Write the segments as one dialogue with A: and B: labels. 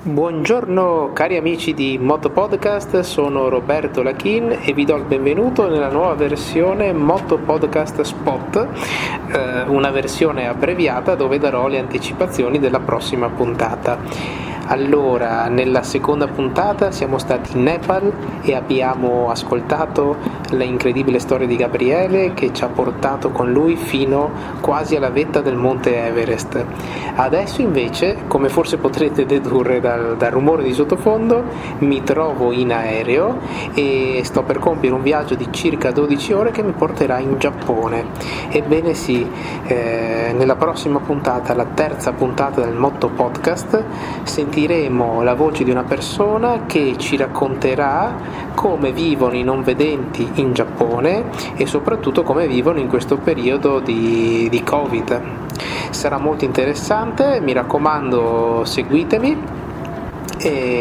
A: Buongiorno cari amici di Moto Podcast, sono Roberto Lachin e vi do il benvenuto nella nuova versione Moto Podcast Spot, eh, una versione abbreviata dove darò le anticipazioni della prossima puntata. Allora, nella seconda puntata siamo stati in Nepal e abbiamo ascoltato l'incredibile storia di Gabriele che ci ha portato con lui fino quasi alla vetta del monte Everest. Adesso invece, come forse potrete dedurre dal, dal rumore di sottofondo, mi trovo in aereo e sto per compiere un viaggio di circa 12 ore che mi porterà in Giappone. Ebbene sì, eh, nella prossima puntata, la terza puntata del Motto Podcast, sentiremo sentiremo la voce di una persona che ci racconterà come vivono i non vedenti in Giappone e soprattutto come vivono in questo periodo di, di Covid. Sarà molto interessante, mi raccomando seguitemi e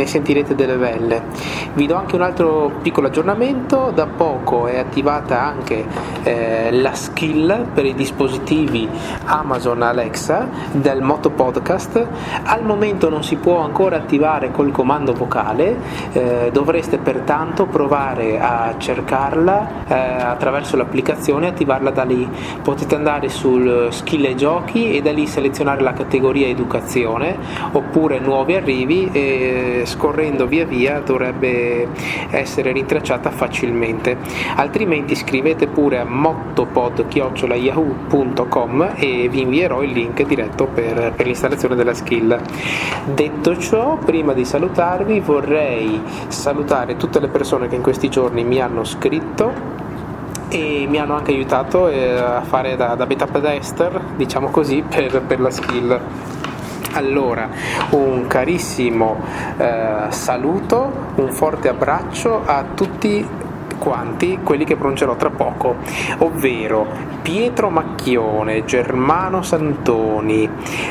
A: ne sentirete delle belle. Vi do anche un altro piccolo aggiornamento, da poco è attivata anche eh, la skill per i dispositivi Amazon Alexa del Moto Podcast, al momento non si può ancora attivare col comando vocale, eh, dovreste pertanto provare a cercarla eh, attraverso l'applicazione e attivarla da lì. Potete andare sul skill e giochi e da lì selezionare la categoria educazione oppure nuovi arrivi e scorrendo via via dovrebbe essere rintracciata facilmente altrimenti scrivete pure a mottopod.yahoo.com e vi invierò il link diretto per, per l'installazione della skill detto ciò prima di salutarvi vorrei salutare tutte le persone che in questi giorni mi hanno scritto e mi hanno anche aiutato eh, a fare da, da beta pedester, diciamo così, per, per la skill. Allora, un carissimo eh, saluto, un forte abbraccio a tutti quanti quelli che pronuncerò tra poco, ovvero Pietro Macchione, Germano Santoni,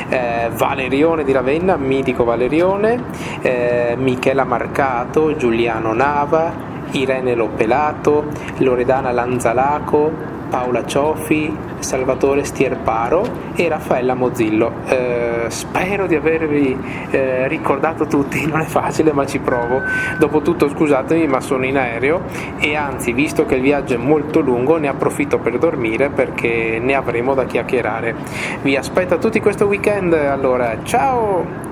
A: eh, Valerione di Ravenna, mitico Valerione, eh, Michela Marcato, Giuliano Nava, Irene Lopelato, Loredana Lanzalaco, Paola Cioffi, Salvatore Stierparo e Raffaella Mozzillo. Eh, spero di avervi eh, ricordato tutti, non è facile ma ci provo. Dopotutto scusatemi ma sono in aereo e anzi visto che il viaggio è molto lungo ne approfitto per dormire perché ne avremo da chiacchierare. Vi aspetto a tutti questo weekend, allora ciao!